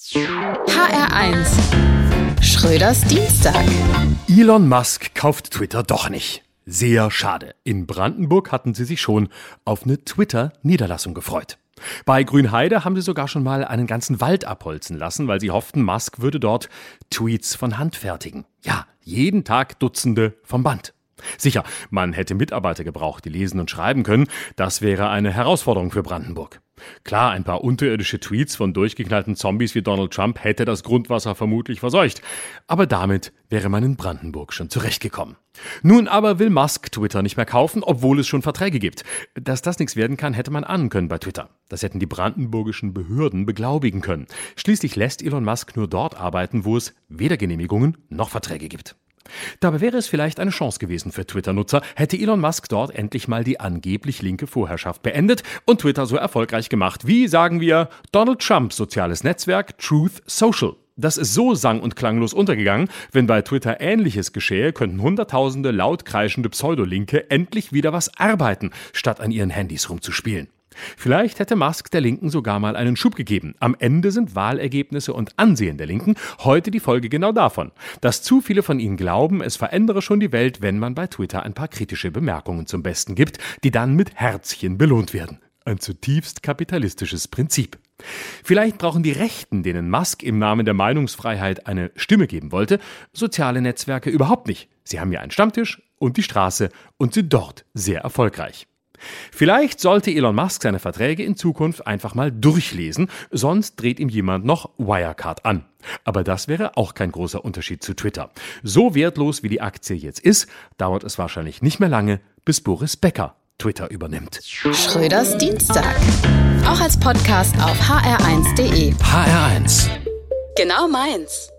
HR1 Schröders Dienstag. Elon Musk kauft Twitter doch nicht. Sehr schade. In Brandenburg hatten sie sich schon auf eine Twitter-Niederlassung gefreut. Bei Grünheide haben sie sogar schon mal einen ganzen Wald abholzen lassen, weil sie hofften, Musk würde dort Tweets von Hand fertigen. Ja, jeden Tag Dutzende vom Band. Sicher, man hätte Mitarbeiter gebraucht, die lesen und schreiben können. Das wäre eine Herausforderung für Brandenburg. Klar, ein paar unterirdische Tweets von durchgeknallten Zombies wie Donald Trump hätte das Grundwasser vermutlich verseucht. Aber damit wäre man in Brandenburg schon zurechtgekommen. Nun aber will Musk Twitter nicht mehr kaufen, obwohl es schon Verträge gibt. Dass das nichts werden kann, hätte man ahnen können bei Twitter. Das hätten die brandenburgischen Behörden beglaubigen können. Schließlich lässt Elon Musk nur dort arbeiten, wo es weder Genehmigungen noch Verträge gibt. Dabei wäre es vielleicht eine Chance gewesen für Twitter-Nutzer, hätte Elon Musk dort endlich mal die angeblich linke Vorherrschaft beendet und Twitter so erfolgreich gemacht wie, sagen wir, Donald Trumps soziales Netzwerk Truth Social. Das ist so sang- und klanglos untergegangen. Wenn bei Twitter Ähnliches geschehe, könnten Hunderttausende laut kreischende Pseudolinke endlich wieder was arbeiten, statt an ihren Handys rumzuspielen. Vielleicht hätte Musk der Linken sogar mal einen Schub gegeben. Am Ende sind Wahlergebnisse und Ansehen der Linken heute die Folge genau davon. Dass zu viele von ihnen glauben, es verändere schon die Welt, wenn man bei Twitter ein paar kritische Bemerkungen zum Besten gibt, die dann mit Herzchen belohnt werden. Ein zutiefst kapitalistisches Prinzip. Vielleicht brauchen die Rechten, denen Musk im Namen der Meinungsfreiheit eine Stimme geben wollte, soziale Netzwerke überhaupt nicht. Sie haben ja einen Stammtisch und die Straße und sind dort sehr erfolgreich. Vielleicht sollte Elon Musk seine Verträge in Zukunft einfach mal durchlesen, sonst dreht ihm jemand noch Wirecard an. Aber das wäre auch kein großer Unterschied zu Twitter. So wertlos wie die Aktie jetzt ist, dauert es wahrscheinlich nicht mehr lange, bis Boris Becker Twitter übernimmt. Schröders Dienstag. Auch als Podcast auf hr1.de. HR1. Genau meins.